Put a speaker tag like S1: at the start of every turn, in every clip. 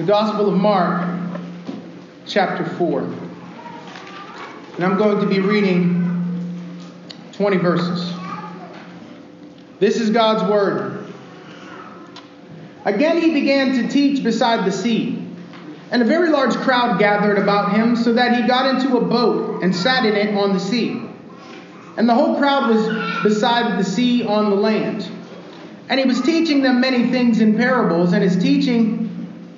S1: the Gospel of Mark, chapter 4. And I'm going to be reading 20 verses. This is God's Word. Again, he began to teach beside the sea, and a very large crowd gathered about him, so that he got into a boat and sat in it on the sea. And the whole crowd was beside the sea on the land. And he was teaching them many things in parables, and his teaching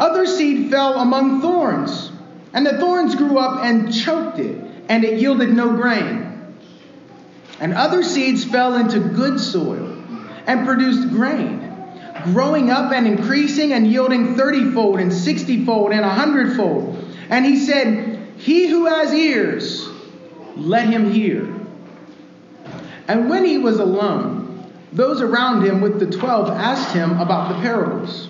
S1: Other seed fell among thorns, and the thorns grew up and choked it, and it yielded no grain. And other seeds fell into good soil and produced grain growing up and increasing and yielding thirtyfold and sixtyfold and a hundredfold. And he said, He who has ears, let him hear. And when he was alone, those around him with the twelve asked him about the parables.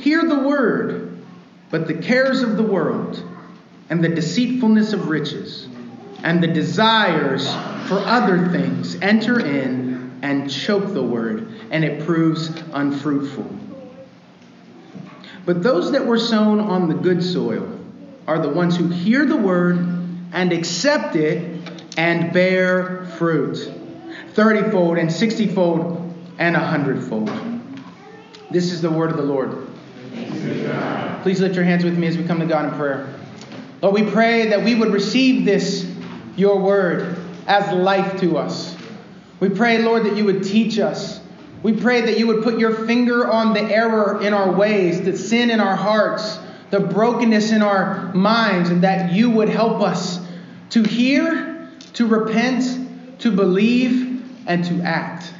S1: hear the word, but the cares of the world, and the deceitfulness of riches, and the desires for other things enter in and choke the word, and it proves unfruitful. But those that were sown on the good soil are the ones who hear the word and accept it and bear fruit thirtyfold and sixtyfold and a hundredfold. This is the word of the Lord. Please lift your hands with me as we come to God in prayer. Lord, we pray that we would receive this, your word, as life to us. We pray, Lord, that you would teach us we pray that you would put your finger on the error in our ways, the sin in our hearts, the brokenness in our minds, and that you would help us to hear, to repent, to believe, and to act.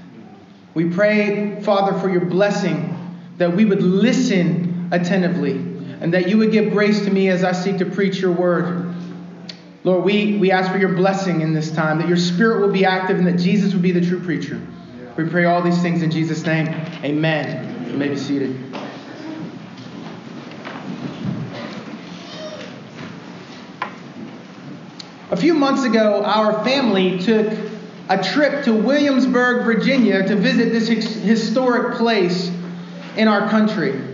S1: We pray, Father, for your blessing, that we would listen attentively, and that you would give grace to me as I seek to preach your word. Lord, we, we ask for your blessing in this time, that your spirit will be active, and that Jesus would be the true preacher. We pray all these things in Jesus' name. Amen. You may be seated. A few months ago, our family took a trip to Williamsburg, Virginia to visit this historic place in our country.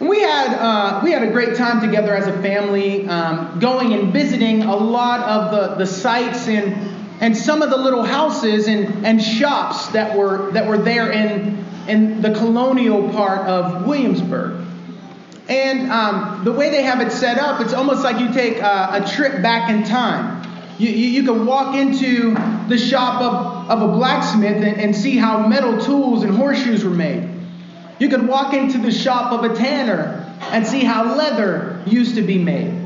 S1: We had, uh, we had a great time together as a family, um, going and visiting a lot of the, the sites and and some of the little houses and, and shops that were, that were there in, in the colonial part of Williamsburg. And um, the way they have it set up, it's almost like you take a, a trip back in time. You, you, you, can walk into the shop of, of a blacksmith and, and see how metal tools and horseshoes were made. You could walk into the shop of a tanner and see how leather used to be made.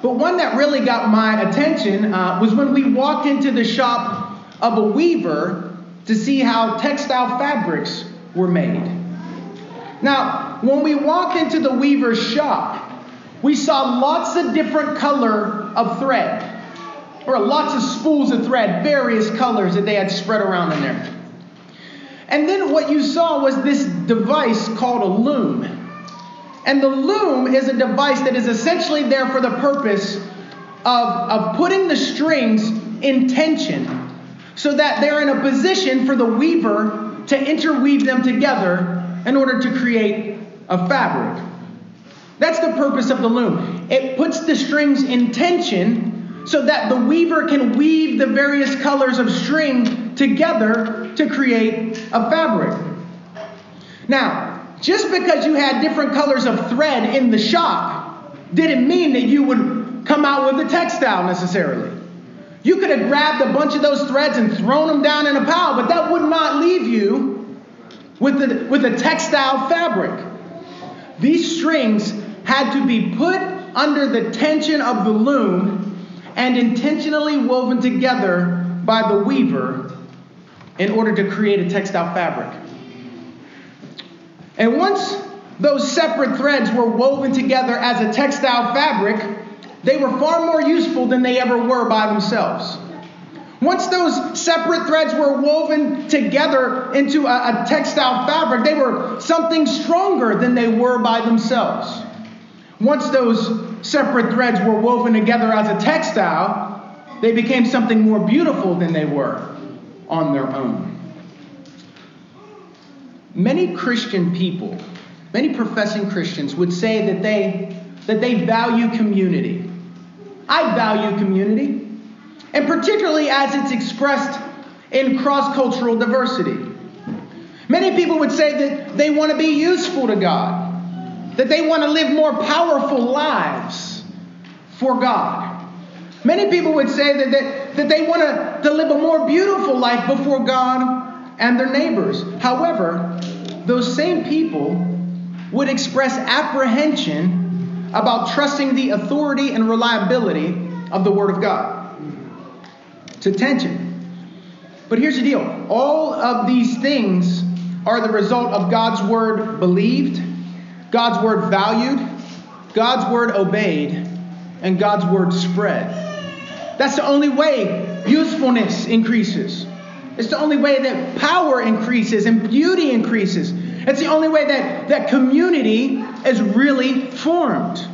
S1: But one that really got my attention uh, was when we walked into the shop of a weaver to see how textile fabrics were made. Now, when we walked into the weaver's shop, we saw lots of different color of thread, or lots of spools of thread, various colors that they had spread around in there. And then what you saw was this device called a loom. And the loom is a device that is essentially there for the purpose of, of putting the strings in tension so that they're in a position for the weaver to interweave them together in order to create a fabric. That's the purpose of the loom. It puts the strings in tension so that the weaver can weave the various colors of string together to create a fabric. Now, just because you had different colors of thread in the shop didn't mean that you would come out with a textile necessarily. You could have grabbed a bunch of those threads and thrown them down in a pile, but that would not leave you with, the, with a textile fabric. These strings had to be put under the tension of the loom and intentionally woven together by the weaver in order to create a textile fabric. And once those separate threads were woven together as a textile fabric, they were far more useful than they ever were by themselves. Once those separate threads were woven together into a, a, textile fabric, they were something stronger than they were by themselves. Once those separate threads were woven together as a textile, they became something more beautiful than they were on their own. Many Christian people, many professing Christians would say that they that they value community. I value community, and particularly as it's expressed in cross cultural diversity. Many people would say that they want to be useful to God, that they want to live more powerful lives for God. Many people would say that, that, that they want to, to live a more beautiful life before God and their neighbors. However, those same people would express apprehension about trusting the authority and reliability of the Word of God. It's attention. But here's the deal all of these things are the result of God's Word believed, God's Word valued, God's Word obeyed, and God's Word spread. That's the only way usefulness increases. It's the only way that power increases and beauty increases. It's the only way that, that community is really formed.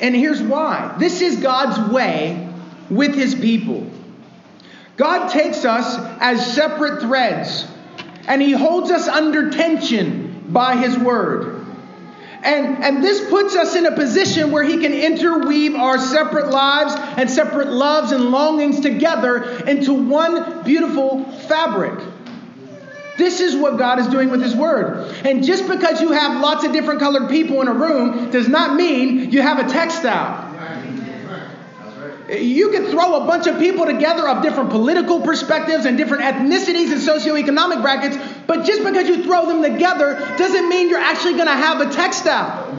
S1: And here's why this is God's way with his people. God takes us as separate threads, and he holds us under tension by his word. And, and this puts us in a position where he can interweave our separate lives and separate loves and longings together into one beautiful fabric. This is what God is doing with His Word. And just because you have lots of different colored people in a room does not mean you have a textile. You can throw a bunch of people together of different political perspectives and different ethnicities and socioeconomic brackets, but just because you throw them together doesn't mean you're actually going to have a textile.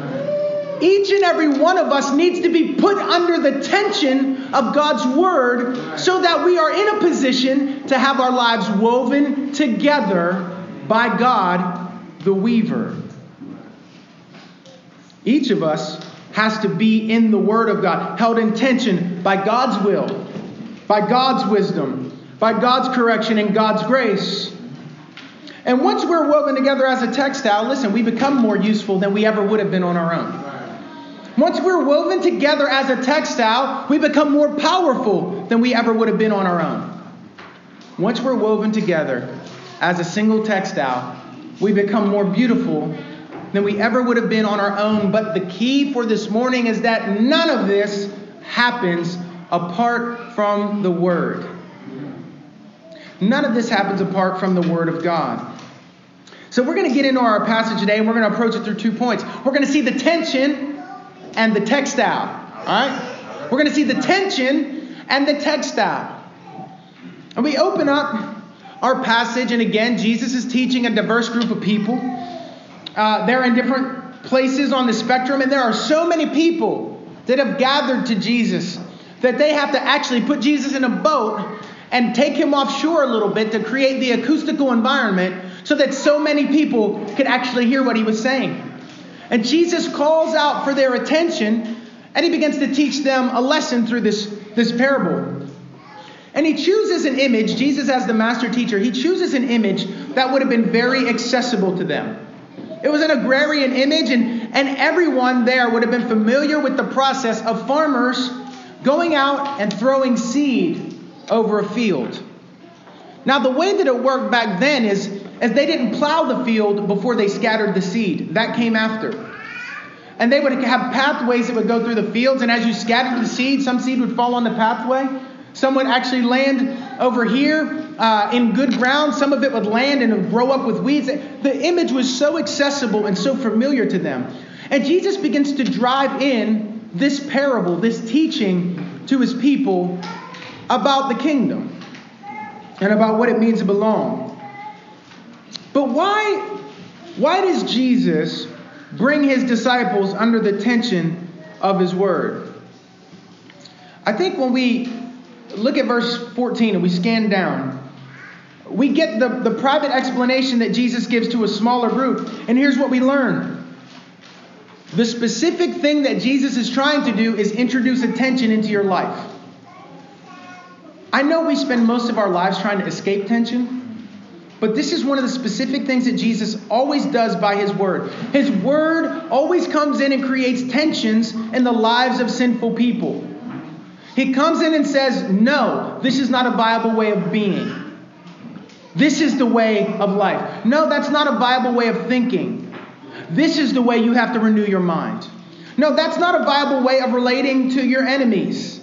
S1: Each and every one of us needs to be put under the tension of God's word so that we are in a position to have our lives woven together by God, the weaver. Each of us has to be in the word of God, held in tension by God's will, by God's wisdom, by God's correction, and God's grace. And once we're woven together as a textile, listen, we become more useful than we ever would have been on our own. Once we're woven together as a textile, we become more powerful than we ever would have been on our own. Once we're woven together as a single textile, we become more beautiful than we ever would have been on our own. But the key for this morning is that none of this happens apart from the Word. None of this happens apart from the Word of God. So we're going to get into our passage today and we're going to approach it through two points. We're going to see the tension and the textile. All right? We're going to see the tension and the textile. And we open up our passage, and again, Jesus is teaching a diverse group of people. Uh, they're in different places on the spectrum, and there are so many people that have gathered to Jesus that they have to actually put Jesus in a boat and take him offshore a little bit to create the acoustical environment so that so many people could actually hear what he was saying. And Jesus calls out for their attention and he begins to teach them a lesson through this, this parable. And he chooses an image, Jesus as the master teacher, he chooses an image that would have been very accessible to them. It was an agrarian image, and, and everyone there would have been familiar with the process of farmers going out and throwing seed over a field. Now, the way that it worked back then is as they didn't plow the field before they scattered the seed. That came after. And they would have pathways that would go through the fields, and as you scattered the seed, some seed would fall on the pathway. Some would actually land over here uh, in good ground. Some of it would land and grow up with weeds. The image was so accessible and so familiar to them. And Jesus begins to drive in this parable, this teaching to his people about the kingdom and about what it means to belong. But why, why does Jesus bring his disciples under the tension of his word? I think when we look at verse 14 and we scan down, we get the, the private explanation that Jesus gives to a smaller group. And here's what we learn the specific thing that Jesus is trying to do is introduce attention into your life. I know we spend most of our lives trying to escape tension, but this is one of the specific things that Jesus always does by his word. His word always comes in and creates tensions in the lives of sinful people. He comes in and says, No, this is not a viable way of being. This is the way of life. No, that's not a viable way of thinking. This is the way you have to renew your mind. No, that's not a viable way of relating to your enemies.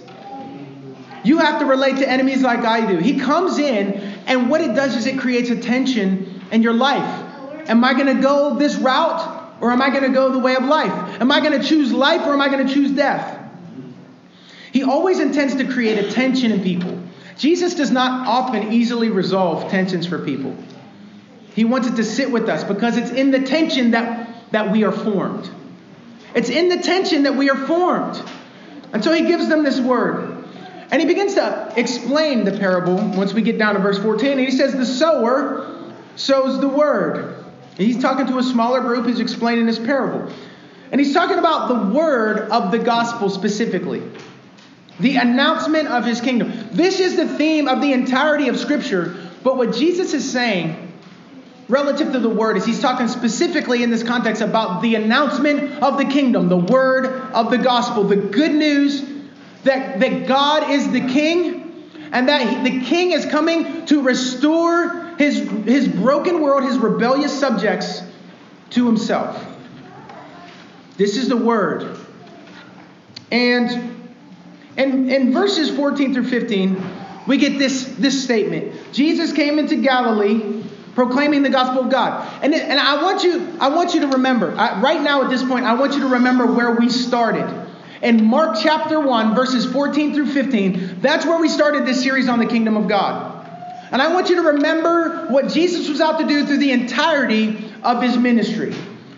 S1: You have to relate to enemies like I do. He comes in, and what it does is it creates a tension in your life. Am I going to go this route, or am I going to go the way of life? Am I going to choose life, or am I going to choose death? He always intends to create a tension in people. Jesus does not often easily resolve tensions for people. He wants it to sit with us because it's in the tension that, that we are formed. It's in the tension that we are formed. And so he gives them this word. And he begins to explain the parable once we get down to verse 14. And he says, The sower sows the word. And he's talking to a smaller group who's explaining this parable. And he's talking about the word of the gospel specifically the announcement of his kingdom. This is the theme of the entirety of Scripture. But what Jesus is saying relative to the word is he's talking specifically in this context about the announcement of the kingdom, the word of the gospel, the good news that, that God is the king and that he, the king is coming to restore his, his broken world, his rebellious subjects to himself. This is the word. And and in verses 14 through 15, we get this, this statement Jesus came into Galilee proclaiming the gospel of God. And, and I, want you, I want you to remember, I, right now at this point, I want you to remember where we started. In Mark chapter 1, verses 14 through 15, that's where we started this series on the kingdom of God. And I want you to remember what Jesus was out to do through the entirety of his ministry.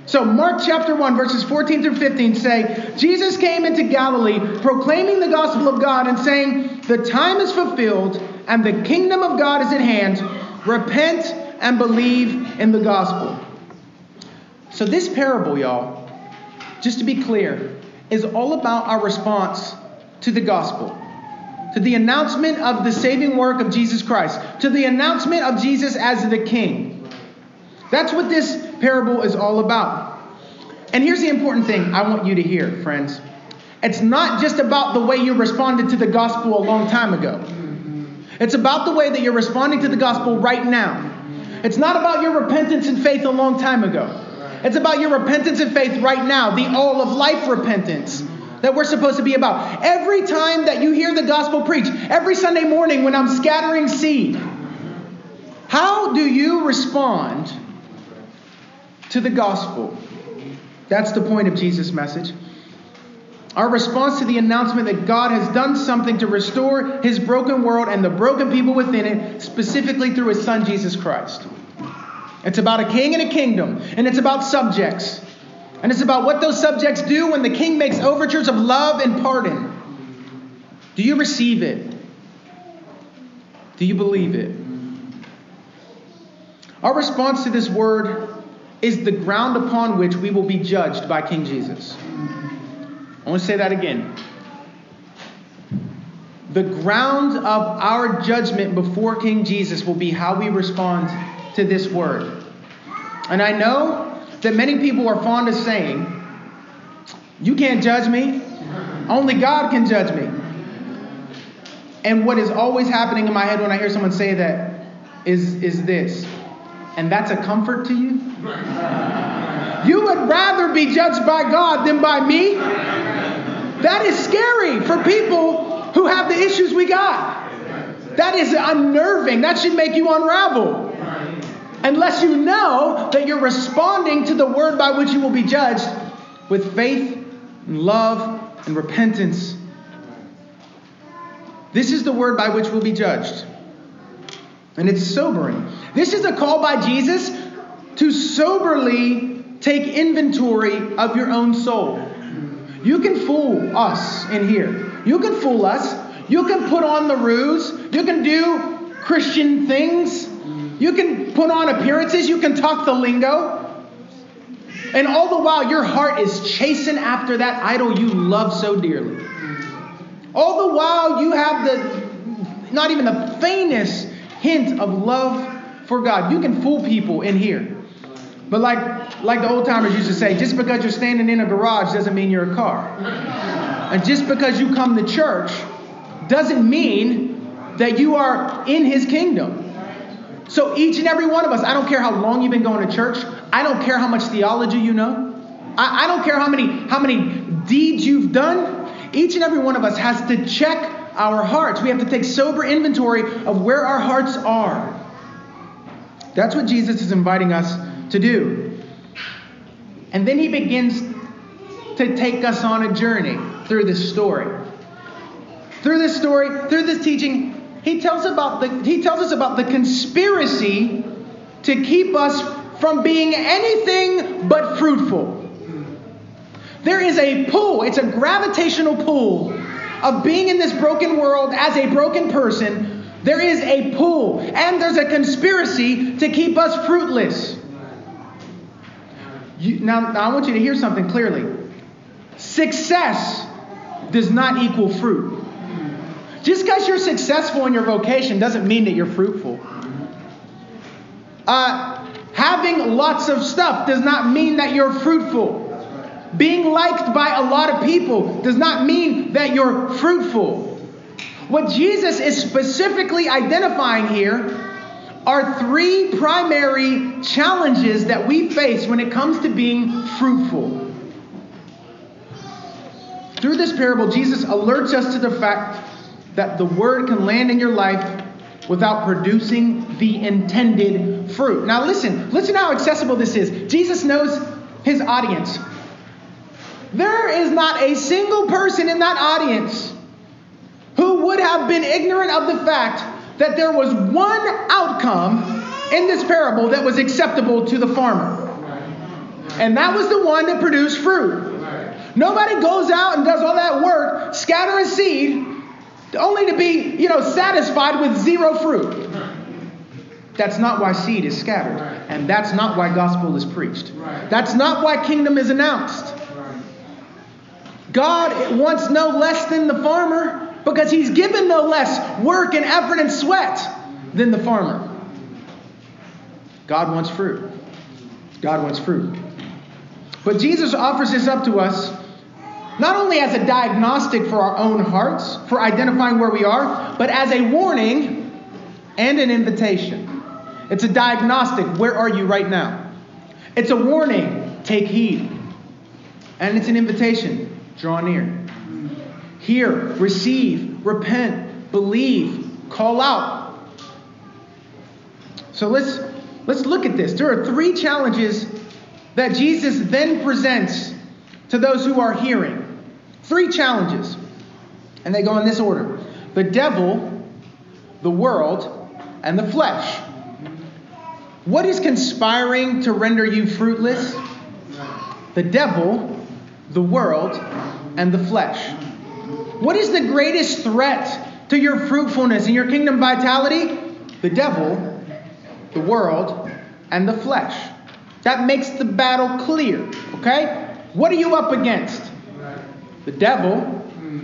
S1: So, Mark chapter 1, verses 14 through 15 say, Jesus came into Galilee proclaiming the gospel of God and saying, The time is fulfilled and the kingdom of God is at hand. Repent and believe in the gospel. So, this parable, y'all, just to be clear, is all about our response to the gospel, to the announcement of the saving work of Jesus Christ, to the announcement of Jesus as the king. That's what this parable is all about. And here's the important thing I want you to hear, friends. It's not just about the way you responded to the gospel a long time ago. It's about the way that you're responding to the gospel right now. It's not about your repentance and faith a long time ago. It's about your repentance and faith right now, the all of life repentance that we're supposed to be about. Every time that you hear the gospel preached, every Sunday morning when I'm scattering seed, how do you respond to the gospel. That's the point of Jesus' message. Our response to the announcement that God has done something to restore his broken world and the broken people within it, specifically through his son Jesus Christ. It's about a king and a kingdom, and it's about subjects. And it's about what those subjects do when the king makes overtures of love and pardon. Do you receive it? Do you believe it? Our response to this word is the ground upon which we will be judged by King Jesus. I want to say that again. The ground of our judgment before King Jesus will be how we respond to this word. And I know that many people are fond of saying, You can't judge me, only God can judge me. And what is always happening in my head when I hear someone say that is, is this, and that's a comfort to you? You would rather be judged by God than by me? That is scary for people who have the issues we got. That is unnerving. That should make you unravel. Unless you know that you're responding to the word by which you will be judged with faith and love and repentance. This is the word by which we'll be judged. And it's sobering. This is a call by Jesus to soberly take inventory of your own soul. You can fool us in here. You can fool us. You can put on the ruse. You can do Christian things. You can put on appearances. You can talk the lingo. And all the while, your heart is chasing after that idol you love so dearly. All the while, you have the not even the faintest hint of love for God. You can fool people in here. But like, like the old timers used to say, just because you're standing in a garage doesn't mean you're a car. And just because you come to church doesn't mean that you are in his kingdom. So each and every one of us, I don't care how long you've been going to church, I don't care how much theology you know, I, I don't care how many how many deeds you've done. Each and every one of us has to check our hearts. We have to take sober inventory of where our hearts are. That's what Jesus is inviting us to do. And then he begins to take us on a journey through this story. Through this story, through this teaching, he tells about the he tells us about the conspiracy to keep us from being anything but fruitful. There is a pull, it's a gravitational pull of being in this broken world as a broken person. There is a pull, and there's a conspiracy to keep us fruitless. You, now, now, I want you to hear something clearly. Success does not equal fruit. Just because you're successful in your vocation doesn't mean that you're fruitful. Uh, having lots of stuff does not mean that you're fruitful. Being liked by a lot of people does not mean that you're fruitful. What Jesus is specifically identifying here are three primary challenges that we face when it comes to being fruitful. Through this parable, Jesus alerts us to the fact that the word can land in your life without producing the intended fruit. Now, listen, listen how accessible this is. Jesus knows his audience. There is not a single person in that audience who would have been ignorant of the fact that there was one outcome in this parable that was acceptable to the farmer. And that was the one that produced fruit. Nobody goes out and does all that work, scatter a seed, only to be, you know, satisfied with zero fruit. That's not why seed is scattered. And that's not why gospel is preached. That's not why kingdom is announced. God wants no less than the farmer because he's given no less work and effort and sweat than the farmer. God wants fruit. God wants fruit. But Jesus offers this up to us not only as a diagnostic for our own hearts, for identifying where we are, but as a warning and an invitation. It's a diagnostic. Where are you right now? It's a warning. Take heed. And it's an invitation. Draw near. Hear, receive, repent, believe, call out. So let's let's look at this. There are three challenges that Jesus then presents to those who are hearing. Three challenges. And they go in this order. The devil, the world, and the flesh. What is conspiring to render you fruitless? The devil, the world, and the flesh. What is the greatest threat to your fruitfulness and your kingdom vitality? The devil, the world, and the flesh. That makes the battle clear, okay? What are you up against? The devil,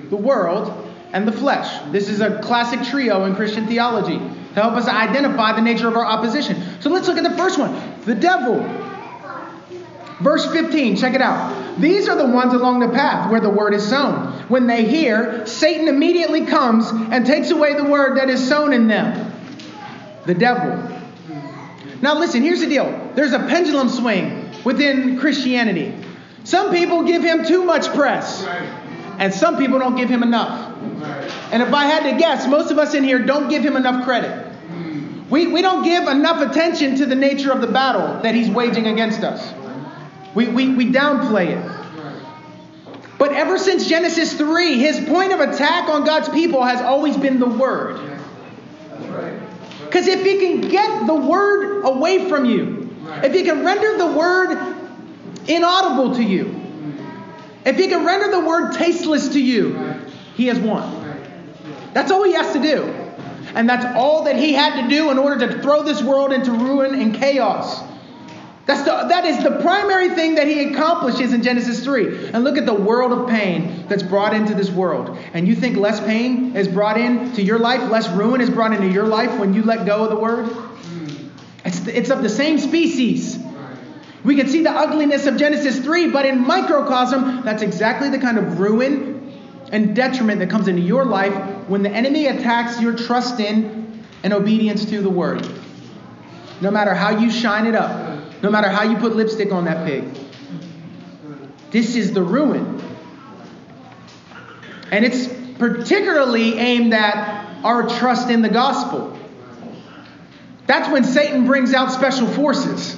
S1: the world, and the flesh. This is a classic trio in Christian theology to help us identify the nature of our opposition. So let's look at the first one the devil. Verse 15, check it out. These are the ones along the path where the word is sown. When they hear, Satan immediately comes and takes away the word that is sown in them. The devil. Now, listen, here's the deal there's a pendulum swing within Christianity. Some people give him too much press, and some people don't give him enough. And if I had to guess, most of us in here don't give him enough credit. We, we don't give enough attention to the nature of the battle that he's waging against us. We, we, we downplay it. But ever since Genesis 3, his point of attack on God's people has always been the Word. Because if he can get the Word away from you, if he can render the Word inaudible to you, if he can render the Word tasteless to you, he has won. That's all he has to do. And that's all that he had to do in order to throw this world into ruin and chaos. That's the, that is the primary thing that he accomplishes in Genesis 3. And look at the world of pain that's brought into this world. And you think less pain is brought into your life, less ruin is brought into your life when you let go of the word? It's, it's of the same species. We can see the ugliness of Genesis 3, but in microcosm, that's exactly the kind of ruin and detriment that comes into your life when the enemy attacks your trust in and obedience to the word. No matter how you shine it up, no matter how you put lipstick on that pig. This is the ruin. And it's particularly aimed at our trust in the gospel. That's when Satan brings out special forces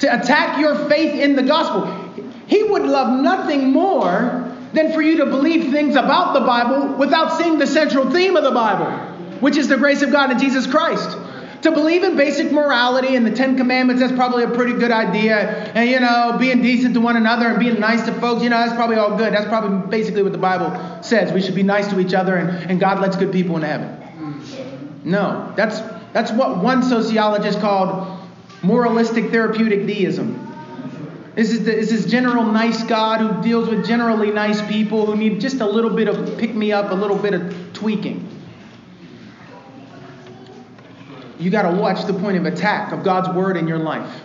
S1: to attack your faith in the gospel. He would love nothing more than for you to believe things about the Bible without seeing the central theme of the Bible, which is the grace of God in Jesus Christ. To believe in basic morality and the Ten Commandments, that's probably a pretty good idea. And, you know, being decent to one another and being nice to folks, you know, that's probably all good. That's probably basically what the Bible says. We should be nice to each other and, and God lets good people into heaven. No, that's, that's what one sociologist called moralistic therapeutic deism. This is, the, this is general nice God who deals with generally nice people who need just a little bit of pick me up, a little bit of tweaking. You got to watch the point of attack of God's word in your life.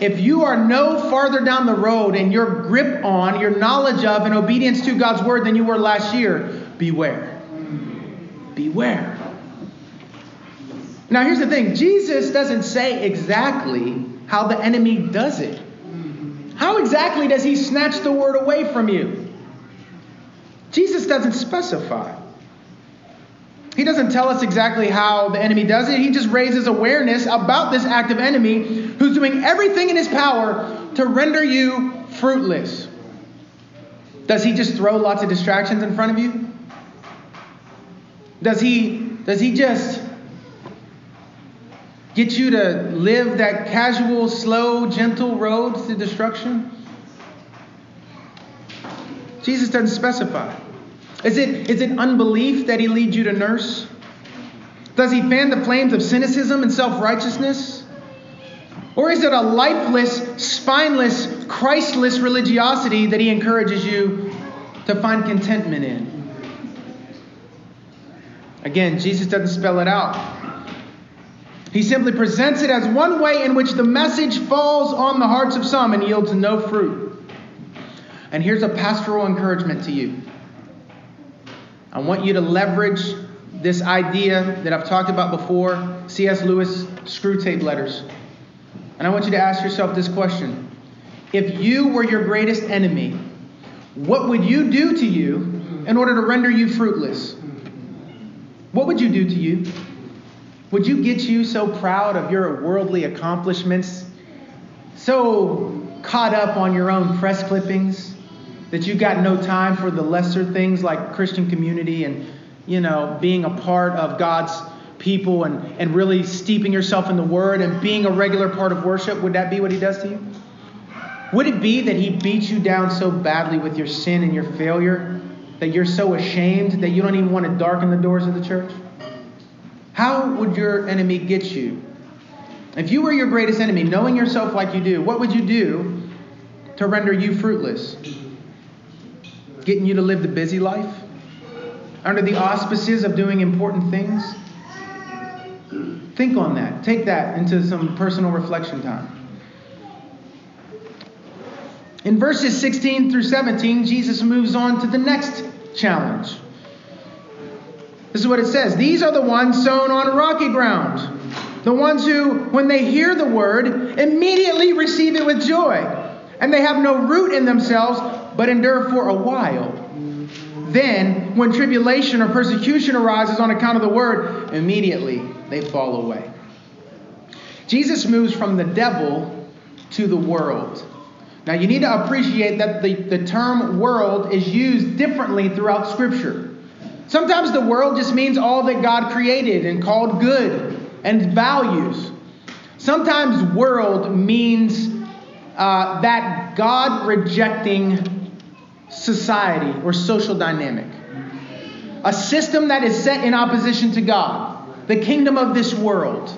S1: If you are no farther down the road in your grip on, your knowledge of, and obedience to God's word than you were last year, beware. Beware. Now, here's the thing Jesus doesn't say exactly how the enemy does it. How exactly does he snatch the word away from you? Jesus doesn't specify. He doesn't tell us exactly how the enemy does it. He just raises awareness about this active enemy who's doing everything in his power to render you fruitless. Does he just throw lots of distractions in front of you? Does he does he just get you to live that casual, slow, gentle road to destruction? Jesus doesn't specify. Is it, is it unbelief that he leads you to nurse? Does he fan the flames of cynicism and self righteousness? Or is it a lifeless, spineless, Christless religiosity that he encourages you to find contentment in? Again, Jesus doesn't spell it out. He simply presents it as one way in which the message falls on the hearts of some and yields no fruit. And here's a pastoral encouragement to you. I want you to leverage this idea that I've talked about before C.S. Lewis Screwtape letters. And I want you to ask yourself this question If you were your greatest enemy, what would you do to you in order to render you fruitless? What would you do to you? Would you get you so proud of your worldly accomplishments, so caught up on your own press clippings that you got no time for the lesser things like Christian community and, you know, being a part of God's people and, and really steeping yourself in the Word and being a regular part of worship? Would that be what He does to you? Would it be that He beats you down so badly with your sin and your failure that you're so ashamed that you don't even want to darken the doors of the church? How would your enemy get you? If you were your greatest enemy, knowing yourself like you do, what would you do to render you fruitless? Getting you to live the busy life? Under the auspices of doing important things? Think on that. Take that into some personal reflection time. In verses 16 through 17, Jesus moves on to the next challenge. This is what it says These are the ones sown on rocky ground. The ones who, when they hear the word, immediately receive it with joy. And they have no root in themselves, but endure for a while. Then, when tribulation or persecution arises on account of the word, immediately they fall away. Jesus moves from the devil to the world. Now, you need to appreciate that the, the term world is used differently throughout Scripture. Sometimes the world just means all that God created and called good and values. Sometimes world means uh, that God rejecting society or social dynamic. A system that is set in opposition to God, the kingdom of this world.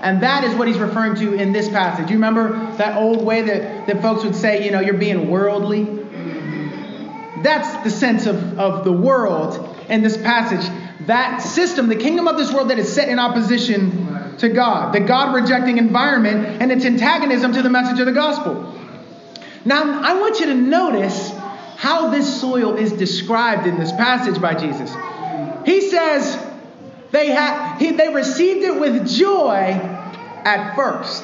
S1: And that is what he's referring to in this passage. You remember that old way that, that folks would say, you know, you're being worldly? That's the sense of, of the world in this passage. That system, the kingdom of this world that is set in opposition to God, the God rejecting environment and its antagonism to the message of the gospel. Now, I want you to notice how this soil is described in this passage by Jesus. He says they, had, he, they received it with joy at first.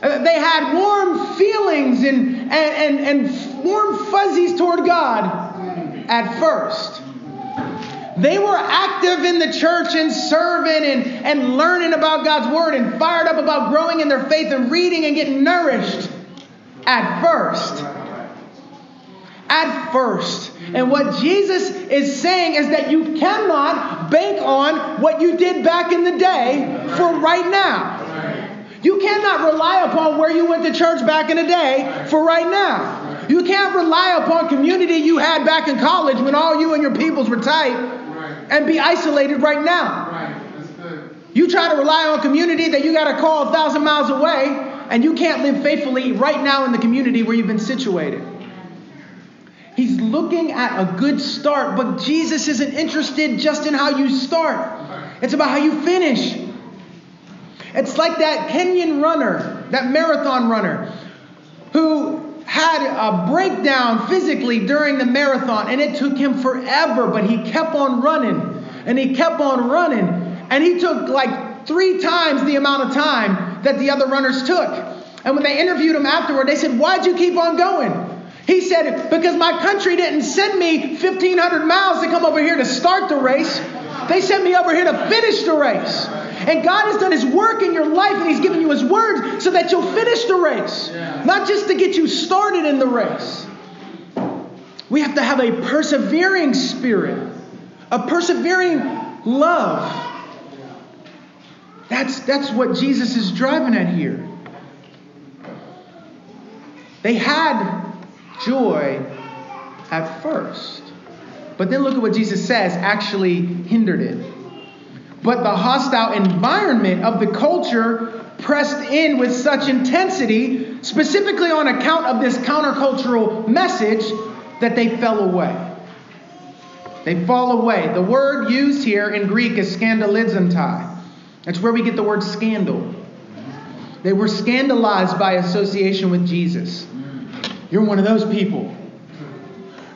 S1: Uh, they had warm feelings and, and, and, and warm fuzzies toward God at first. They were active in the church and serving and, and learning about God's word and fired up about growing in their faith and reading and getting nourished at first. At first. And what Jesus is saying is that you cannot bank on what you did back in the day for right now. You cannot rely upon where you went to church back in the day for right now. You can't rely upon community you had back in college when all you and your peoples were tight and be isolated right now. You try to rely on community that you got to call a thousand miles away, and you can't live faithfully right now in the community where you've been situated. He's looking at a good start, but Jesus isn't interested just in how you start. It's about how you finish. It's like that Kenyan runner, that marathon runner, who had a breakdown physically during the marathon, and it took him forever, but he kept on running, and he kept on running, and he took like three times the amount of time that the other runners took. And when they interviewed him afterward, they said, Why'd you keep on going? He said, Because my country didn't send me 1,500 miles to come over here to start the race. They sent me over here to finish the race. And God has done His work in your life and He's given you His words so that you'll finish the race, not just to get you started in the race. We have to have a persevering spirit, a persevering love. That's, that's what Jesus is driving at here. They had joy at first. But then look at what Jesus says actually hindered it. But the hostile environment of the culture pressed in with such intensity, specifically on account of this countercultural message, that they fell away. They fall away. The word used here in Greek is scandalizantai. That's where we get the word scandal. They were scandalized by association with Jesus. You're one of those people.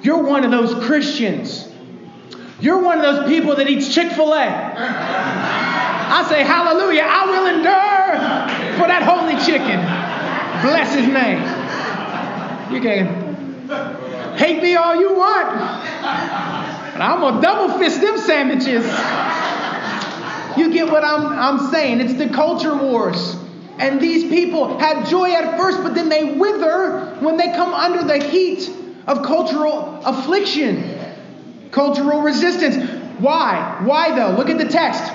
S1: You're one of those Christians you're one of those people that eats Chick fil A. I say, Hallelujah, I will endure for that holy chicken. Bless his name. You can hate me all you want, but I'm going to double fist them sandwiches. You get what I'm, I'm saying? It's the culture wars. And these people had joy at first, but then they wither when they come under the heat of cultural affliction cultural resistance. Why? Why though? Look at the text.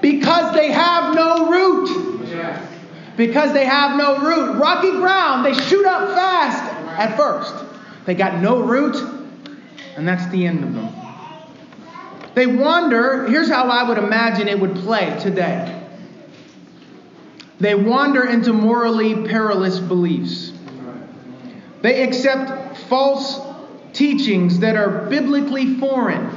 S1: Because they have no root. Because they have no root. Rocky ground, they shoot up fast at first. They got no root, and that's the end of them. They wander, here's how I would imagine it would play today. They wander into morally perilous beliefs. They accept false teachings that are biblically foreign.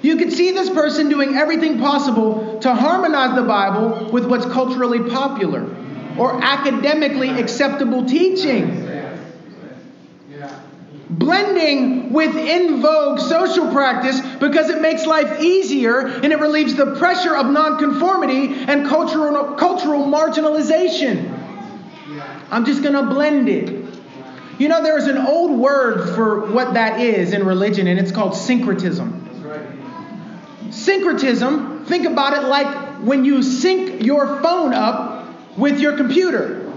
S1: You could see this person doing everything possible to harmonize the Bible with what's culturally popular. or academically acceptable teaching. Blending with in vogue social practice because it makes life easier and it relieves the pressure of nonconformity and cultural, cultural marginalization. I'm just going to blend it. You know, there is an old word for what that is in religion, and it's called syncretism. Syncretism, think about it like when you sync your phone up with your computer.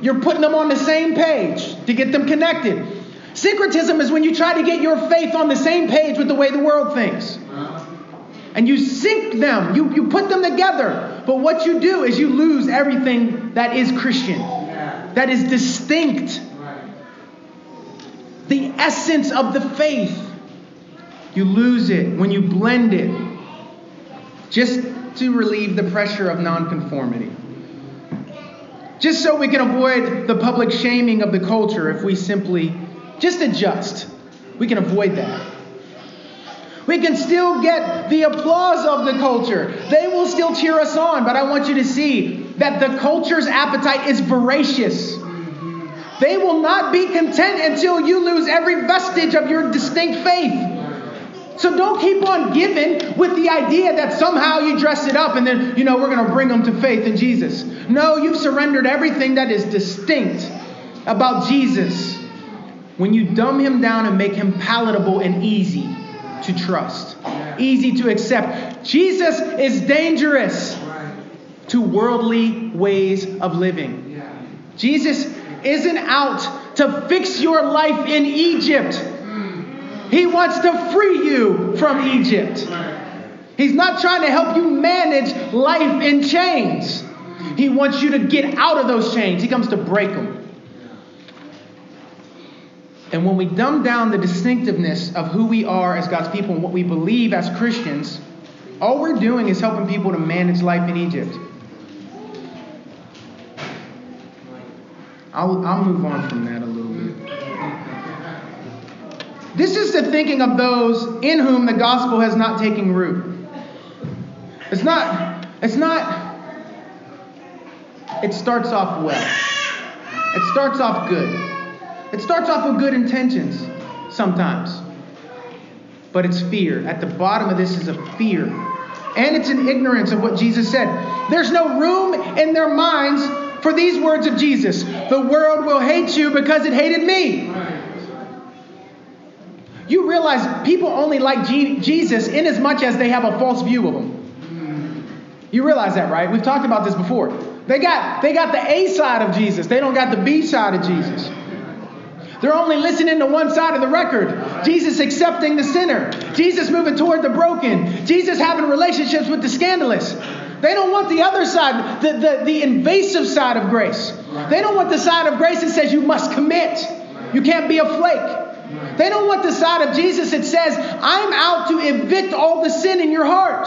S1: You're putting them on the same page to get them connected. Syncretism is when you try to get your faith on the same page with the way the world thinks. Uh-huh. And you sync them, you, you put them together. But what you do is you lose everything that is Christian, that is distinct. The essence of the faith. You lose it when you blend it. Just to relieve the pressure of nonconformity. Just so we can avoid the public shaming of the culture if we simply just adjust. We can avoid that. We can still get the applause of the culture. They will still cheer us on, but I want you to see that the culture's appetite is voracious. They will not be content until you lose every vestige of your distinct faith. So don't keep on giving with the idea that somehow you dress it up and then, you know, we're going to bring them to faith in Jesus. No, you've surrendered everything that is distinct about Jesus when you dumb him down and make him palatable and easy to trust, easy to accept. Jesus is dangerous to worldly ways of living. Jesus isn't out to fix your life in Egypt. He wants to free you from Egypt. He's not trying to help you manage life in chains. He wants you to get out of those chains. He comes to break them. And when we dumb down the distinctiveness of who we are as God's people and what we believe as Christians, all we're doing is helping people to manage life in Egypt. I'll, I'll move on from that a little bit. This is the thinking of those in whom the gospel has not taken root. It's not, it's not, it starts off well. It starts off good. It starts off with good intentions sometimes. But it's fear. At the bottom of this is a fear. And it's an ignorance of what Jesus said. There's no room in their minds for these words of Jesus. The world will hate you because it hated me. You realize people only like Jesus in as much as they have a false view of him. You realize that, right? We've talked about this before. They got, they got the A side of Jesus, they don't got the B side of Jesus. They're only listening to one side of the record. Jesus accepting the sinner. Jesus moving toward the broken. Jesus having relationships with the scandalous. They don't want the other side, the, the, the invasive side of grace. They don't want the side of grace that says you must commit. You can't be a flake. They don't want the side of Jesus that says, I'm out to evict all the sin in your heart.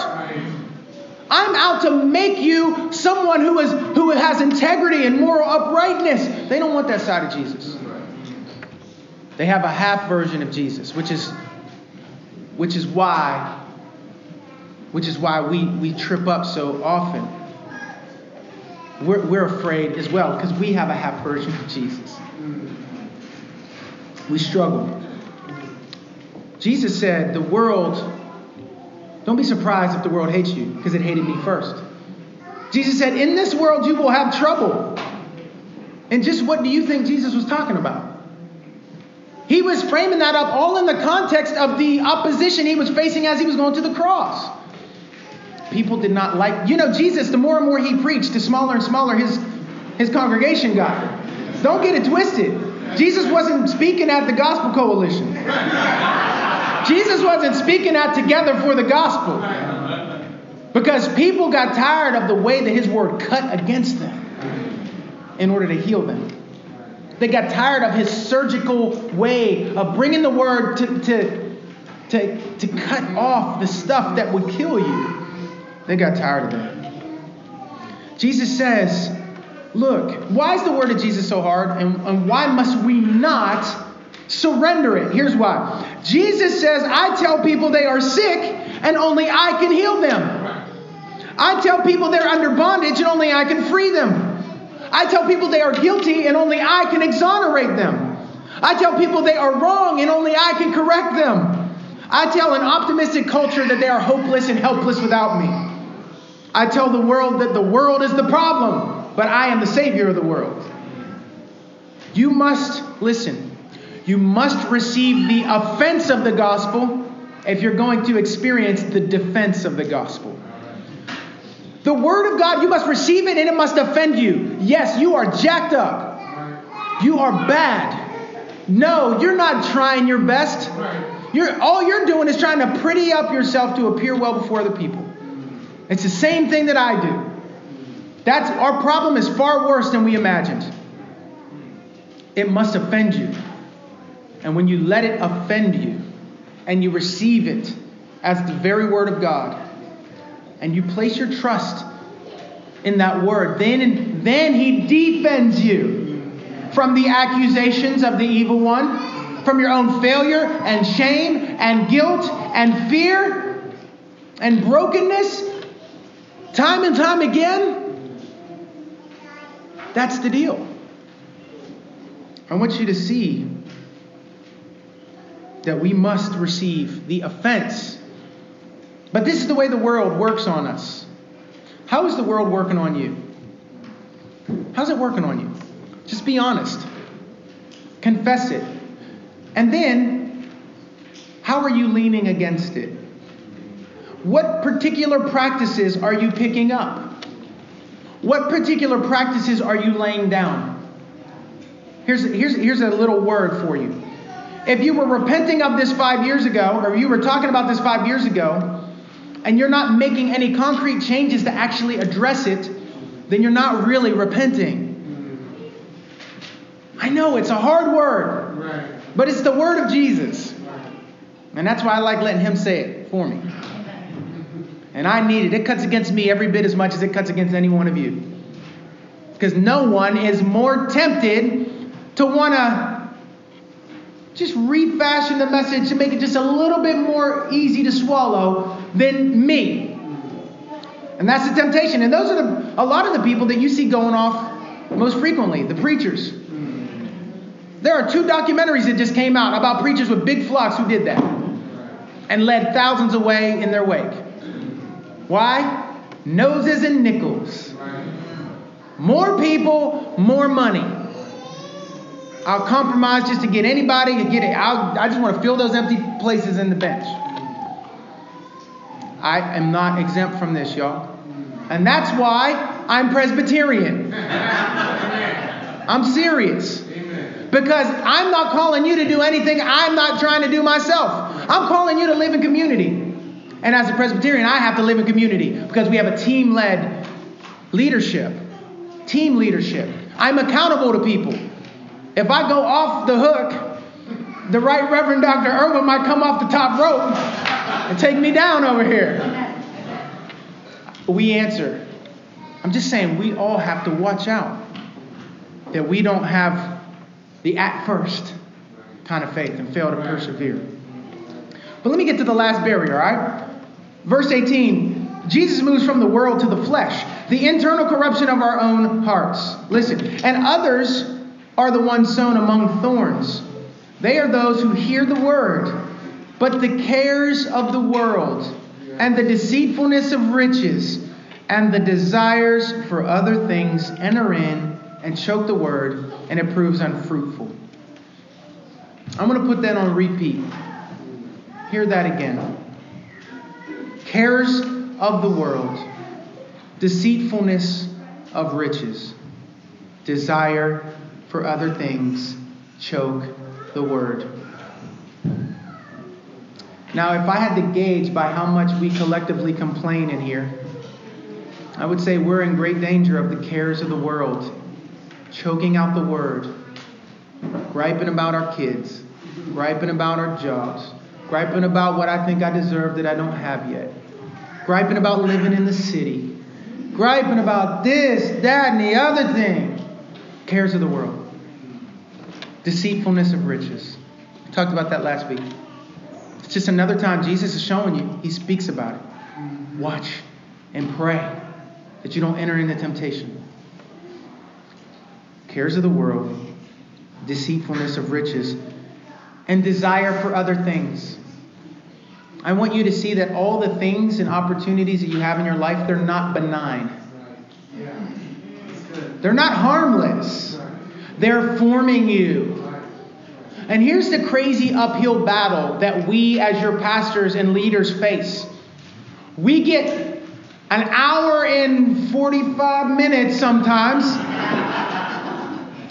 S1: I'm out to make you someone who, is, who has integrity and moral uprightness. They don't want that side of Jesus. They have a half version of Jesus, which is, which is why which is why we, we trip up so often. We're, we're afraid as well because we have a half version of Jesus. We struggle. Jesus said, The world, don't be surprised if the world hates you because it hated me first. Jesus said, In this world you will have trouble. And just what do you think Jesus was talking about? He was framing that up all in the context of the opposition he was facing as he was going to the cross. People did not like, you know, Jesus, the more and more he preached, the smaller and smaller his, his congregation got. Don't get it twisted. Jesus wasn't speaking at the Gospel Coalition. Jesus wasn't speaking out together for the gospel. Because people got tired of the way that his word cut against them in order to heal them. They got tired of his surgical way of bringing the word to, to, to, to cut off the stuff that would kill you. They got tired of that. Jesus says, Look, why is the word of Jesus so hard? And, and why must we not surrender it? Here's why Jesus says, I tell people they are sick and only I can heal them. I tell people they're under bondage and only I can free them. I tell people they are guilty and only I can exonerate them. I tell people they are wrong and only I can correct them. I tell an optimistic culture that they are hopeless and helpless without me. I tell the world that the world is the problem, but I am the Savior of the world. You must listen. You must receive the offense of the gospel if you're going to experience the defense of the gospel. The word of God, you must receive it and it must offend you. Yes, you are jacked up. You are bad. No, you're not trying your best. You're, all you're doing is trying to pretty up yourself to appear well before other people. It's the same thing that I do. That's our problem is far worse than we imagined. It must offend you. And when you let it offend you and you receive it as the very word of God and you place your trust in that word, then then he defends you from the accusations of the evil one, from your own failure and shame and guilt and fear and brokenness Time and time again. That's the deal. I want you to see that we must receive the offense. But this is the way the world works on us. How is the world working on you? How's it working on you? Just be honest. Confess it. And then, how are you leaning against it? What particular practices are you picking up? What particular practices are you laying down? Here's, here's, here's a little word for you. If you were repenting of this five years ago, or you were talking about this five years ago, and you're not making any concrete changes to actually address it, then you're not really repenting. I know it's a hard word, but it's the word of Jesus. And that's why I like letting him say it for me. And I need it. It cuts against me every bit as much as it cuts against any one of you. Because no one is more tempted to want to just refashion the message to make it just a little bit more easy to swallow than me. And that's the temptation. And those are the, a lot of the people that you see going off most frequently, the preachers. There are two documentaries that just came out about preachers with big flocks who did that and led thousands away in their wake. Why? Noses and nickels. More people, more money. I'll compromise just to get anybody to get it. I'll, I just want to fill those empty places in the bench. I am not exempt from this, y'all. And that's why I'm Presbyterian. I'm serious. Because I'm not calling you to do anything I'm not trying to do myself. I'm calling you to live in community. And as a Presbyterian, I have to live in community because we have a team led leadership. Team leadership. I'm accountable to people. If I go off the hook, the Right Reverend Dr. Irwin might come off the top rope and take me down over here. We answer. I'm just saying, we all have to watch out that we don't have the at first kind of faith and fail to persevere. But let me get to the last barrier, all right? Verse 18 Jesus moves from the world to the flesh, the internal corruption of our own hearts. Listen, and others are the ones sown among thorns. They are those who hear the word, but the cares of the world and the deceitfulness of riches and the desires for other things enter in and choke the word, and it proves unfruitful. I'm going to put that on repeat. Hear that again cares of the world, deceitfulness of riches, desire for other things choke the word. Now, if I had to gauge by how much we collectively complain in here, I would say we're in great danger of the cares of the world choking out the word, griping about our kids, griping about our jobs, griping about what I think I deserve that I don't have yet griping about living in the city, griping about this, that, and the other thing. Cares of the world, deceitfulness of riches. We talked about that last week. It's just another time Jesus is showing you, He speaks about it. Watch and pray that you don't enter into temptation. cares of the world, deceitfulness of riches, and desire for other things. I want you to see that all the things and opportunities that you have in your life, they're not benign. They're not harmless. They're forming you. And here's the crazy uphill battle that we, as your pastors and leaders, face. We get an hour and 45 minutes sometimes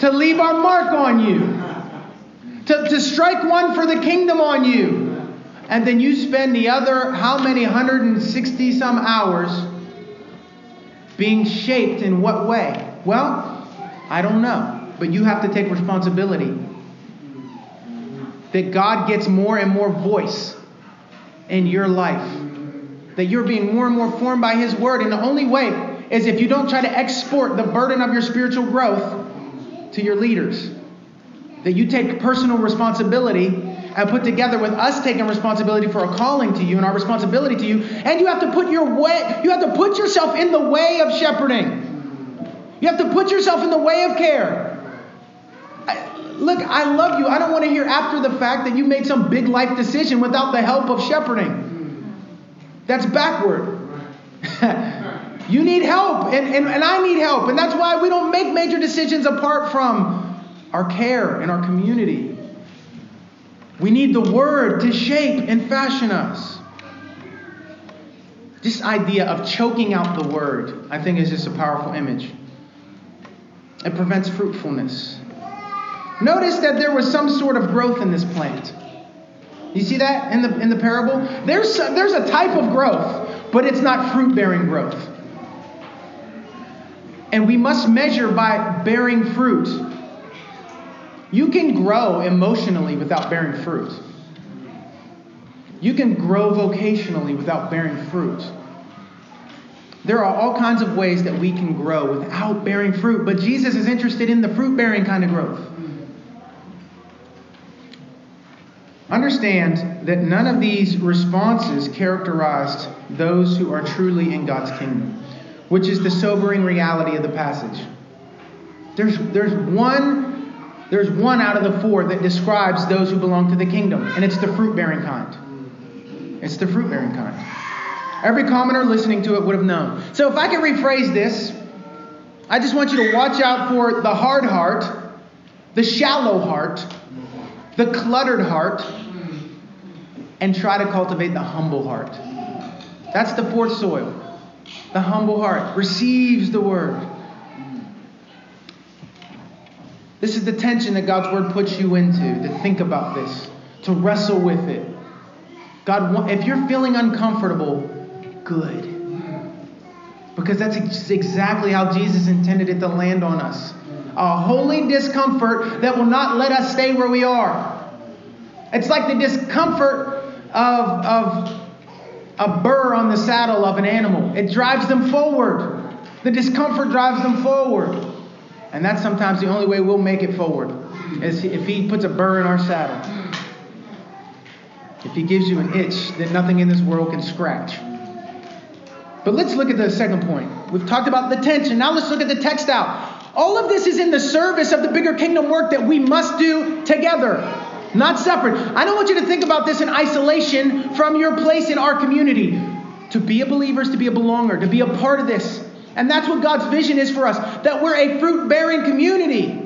S1: to leave our mark on you, to, to strike one for the kingdom on you. And then you spend the other, how many, 160 some hours being shaped in what way? Well, I don't know. But you have to take responsibility that God gets more and more voice in your life. That you're being more and more formed by His Word. And the only way is if you don't try to export the burden of your spiritual growth to your leaders. That you take personal responsibility and put together with us taking responsibility for a calling to you and our responsibility to you. And you have to put your way, you have to put yourself in the way of shepherding. You have to put yourself in the way of care. Look, I love you. I don't want to hear after the fact that you made some big life decision without the help of shepherding. That's backward. you need help, and, and, and I need help. And that's why we don't make major decisions apart from our care and our community. We need the Word to shape and fashion us. This idea of choking out the Word, I think, is just a powerful image. It prevents fruitfulness. Notice that there was some sort of growth in this plant. You see that in the, in the parable? There's, there's a type of growth, but it's not fruit bearing growth. And we must measure by bearing fruit. You can grow emotionally without bearing fruit. You can grow vocationally without bearing fruit. There are all kinds of ways that we can grow without bearing fruit, but Jesus is interested in the fruit bearing kind of growth. Understand that none of these responses characterized those who are truly in God's kingdom, which is the sobering reality of the passage. There's, there's, one, there's one out of the four that describes those who belong to the kingdom, and it's the fruit bearing kind. It's the fruit bearing kind. Every commenter listening to it would have known. So if I can rephrase this, I just want you to watch out for the hard heart, the shallow heart, the cluttered heart, and try to cultivate the humble heart. That's the fourth soil. The humble heart receives the word. This is the tension that God's word puts you into to think about this, to wrestle with it. God, if you're feeling uncomfortable, good. Because that's exactly how Jesus intended it to land on us. A holy discomfort that will not let us stay where we are. It's like the discomfort of, of a burr on the saddle of an animal. It drives them forward. The discomfort drives them forward. And that's sometimes the only way we'll make it forward, is if He puts a burr in our saddle. If He gives you an itch that nothing in this world can scratch. But let's look at the second point. We've talked about the tension. Now let's look at the textile. All of this is in the service of the bigger kingdom work that we must do together not separate. I don't want you to think about this in isolation from your place in our community. To be a believer is to be a belonger, to be a part of this. And that's what God's vision is for us that we're a fruit bearing community.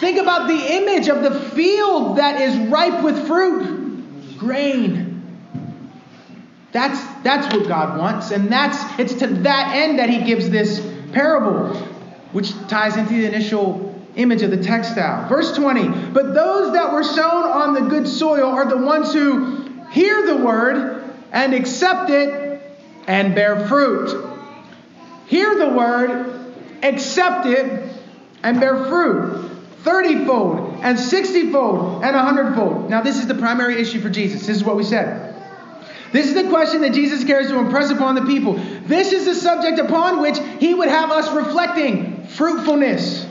S1: Think about the image of the field that is ripe with fruit, grain. That's, that's what God wants, and that's it's to that end that He gives this parable, which ties into the initial image of the textile. Verse 20, but those that were sown on the good soil are the ones who hear the word and accept it and bear fruit. Hear the word, accept it, and bear fruit. 30 fold, and 60 fold, and 100 fold. Now, this is the primary issue for Jesus. This is what we said. This is the question that Jesus cares to impress upon the people. This is the subject upon which he would have us reflecting fruitfulness.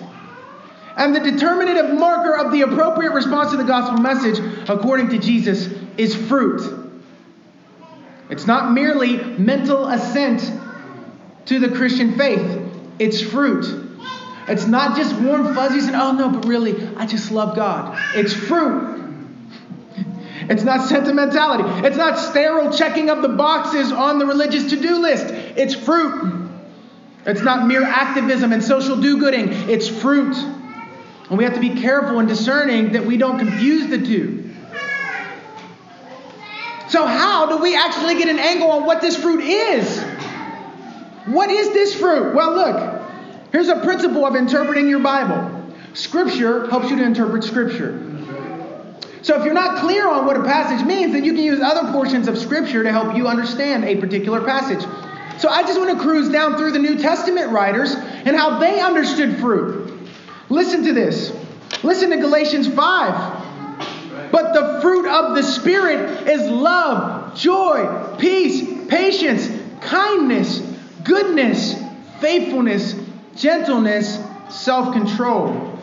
S1: And the determinative marker of the appropriate response to the gospel message, according to Jesus, is fruit. It's not merely mental assent to the Christian faith, it's fruit. It's not just warm fuzzies and, oh no, but really, I just love God. It's fruit. It's not sentimentality. It's not sterile checking of the boxes on the religious to do list. It's fruit. It's not mere activism and social do gooding. It's fruit. And we have to be careful and discerning that we don't confuse the two. So, how do we actually get an angle on what this fruit is? What is this fruit? Well, look, here's a principle of interpreting your Bible Scripture helps you to interpret Scripture. So, if you're not clear on what a passage means, then you can use other portions of Scripture to help you understand a particular passage. So, I just want to cruise down through the New Testament writers and how they understood fruit. Listen to this. Listen to Galatians 5. But the fruit of the Spirit is love, joy, peace, patience, kindness, goodness, faithfulness, gentleness, self control.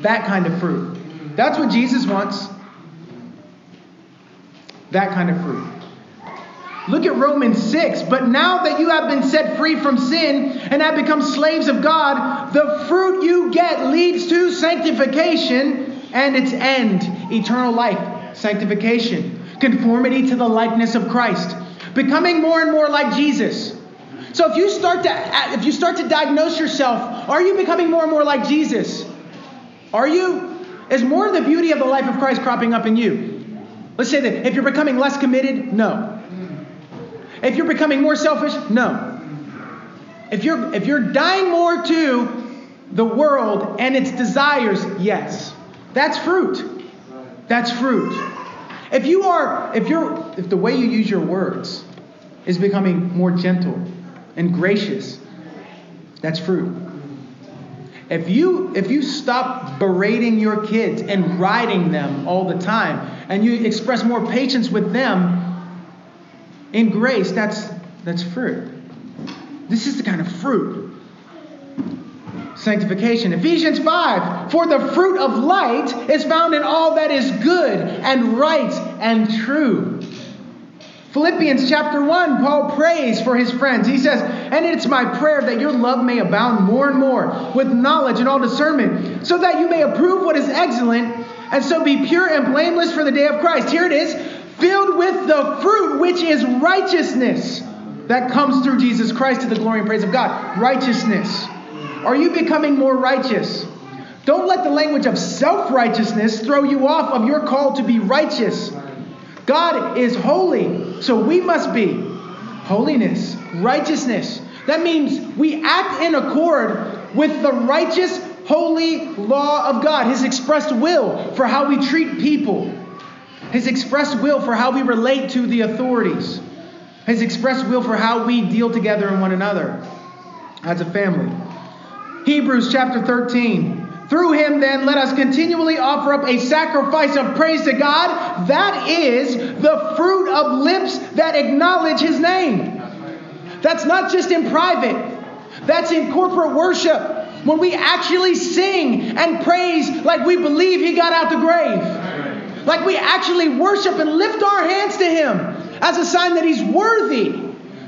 S1: That kind of fruit. That's what Jesus wants. That kind of fruit. Look at Romans 6. But now that you have been set free from sin and have become slaves of God, the fruit you get leads to sanctification and its end, eternal life, sanctification, conformity to the likeness of Christ, becoming more and more like Jesus. So if you start to if you start to diagnose yourself, are you becoming more and more like Jesus? Are you? Is more of the beauty of the life of Christ cropping up in you? Let's say that if you're becoming less committed, no. If you're becoming more selfish, no. If you're if you're dying more to the world and its desires, yes. That's fruit. That's fruit. If you are if you're if the way you use your words is becoming more gentle and gracious, that's fruit. If you if you stop berating your kids and riding them all the time and you express more patience with them, in grace, that's, that's fruit. This is the kind of fruit. Sanctification. Ephesians 5 For the fruit of light is found in all that is good and right and true. Philippians chapter 1, Paul prays for his friends. He says, And it's my prayer that your love may abound more and more with knowledge and all discernment, so that you may approve what is excellent, and so be pure and blameless for the day of Christ. Here it is filled with the fruit which is righteousness that comes through Jesus Christ to the glory and praise of God. Righteousness. Are you becoming more righteous? Don't let the language of self righteousness throw you off of your call to be righteous. God is holy, so we must be holiness, righteousness. That means we act in accord with the righteous, holy law of God, His expressed will for how we treat people his expressed will for how we relate to the authorities, His expressed will for how we deal together in one another as a family. Hebrews chapter 13. Through him, then, let us continually offer up a sacrifice of praise to God. That is the fruit of lips that acknowledge his name. That's not just in private, that's in corporate worship. When we actually sing and praise like we believe he got out the grave. Like we actually worship and lift our hands to Him as a sign that He's worthy.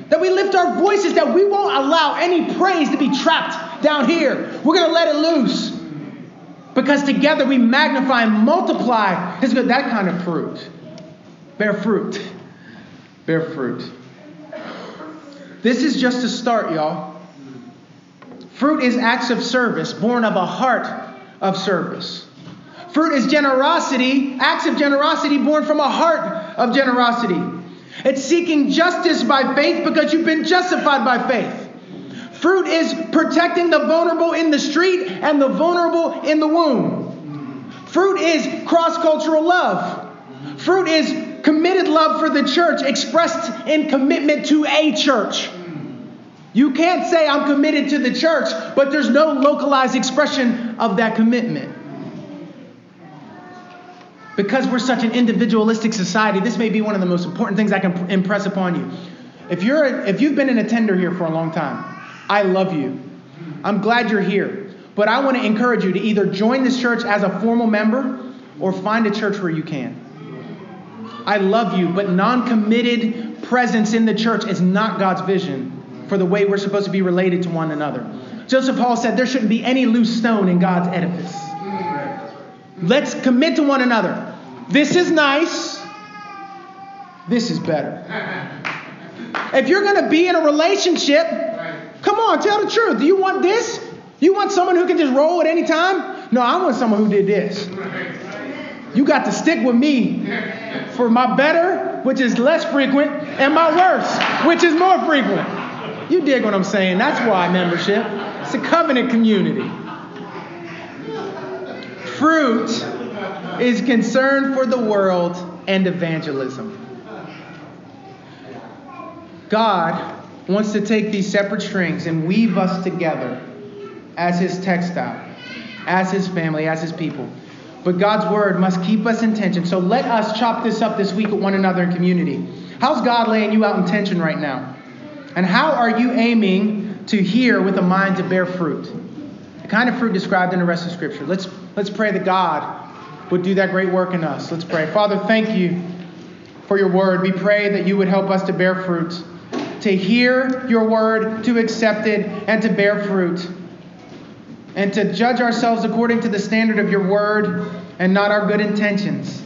S1: That we lift our voices, that we won't allow any praise to be trapped down here. We're to let it loose. Because together we magnify and multiply good. That kind of fruit. Bear fruit. Bear fruit. This is just a start, y'all. Fruit is acts of service born of a heart of service. Fruit is generosity, acts of generosity born from a heart of generosity. It's seeking justice by faith because you've been justified by faith. Fruit is protecting the vulnerable in the street and the vulnerable in the womb. Fruit is cross cultural love. Fruit is committed love for the church expressed in commitment to a church. You can't say I'm committed to the church, but there's no localized expression of that commitment. Because we're such an individualistic society, this may be one of the most important things I can impress upon you. If, you're a, if you've been an attender here for a long time, I love you. I'm glad you're here. But I want to encourage you to either join this church as a formal member or find a church where you can. I love you, but non committed presence in the church is not God's vision for the way we're supposed to be related to one another. Joseph Hall said there shouldn't be any loose stone in God's edifice. Let's commit to one another. This is nice. This is better. If you're going to be in a relationship, come on, tell the truth. Do you want this? You want someone who can just roll at any time? No, I want someone who did this. You got to stick with me for my better, which is less frequent, and my worse, which is more frequent. You dig what I'm saying? That's why membership. It's a covenant community. Fruit is concern for the world and evangelism. God wants to take these separate strings and weave us together as His textile, as His family, as His people. But God's word must keep us in tension. So let us chop this up this week with one another in community. How's God laying you out in tension right now? And how are you aiming to hear with a mind to bear fruit? Kind of fruit described in the rest of Scripture. Let's, let's pray that God would do that great work in us. Let's pray. Father, thank you for your word. We pray that you would help us to bear fruit, to hear your word, to accept it, and to bear fruit and to judge ourselves according to the standard of your word and not our good intentions.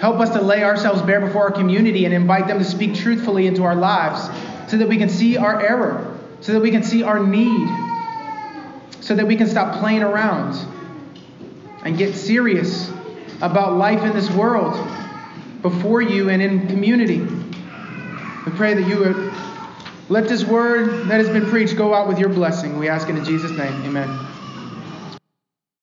S1: Help us to lay ourselves bare before our community and invite them to speak truthfully into our lives so that we can see our error, so that we can see our need, so that we can stop playing around and get serious about life in this world before you and in community. We pray that you would let this word that has been preached go out with your blessing. We ask it in Jesus' name. Amen.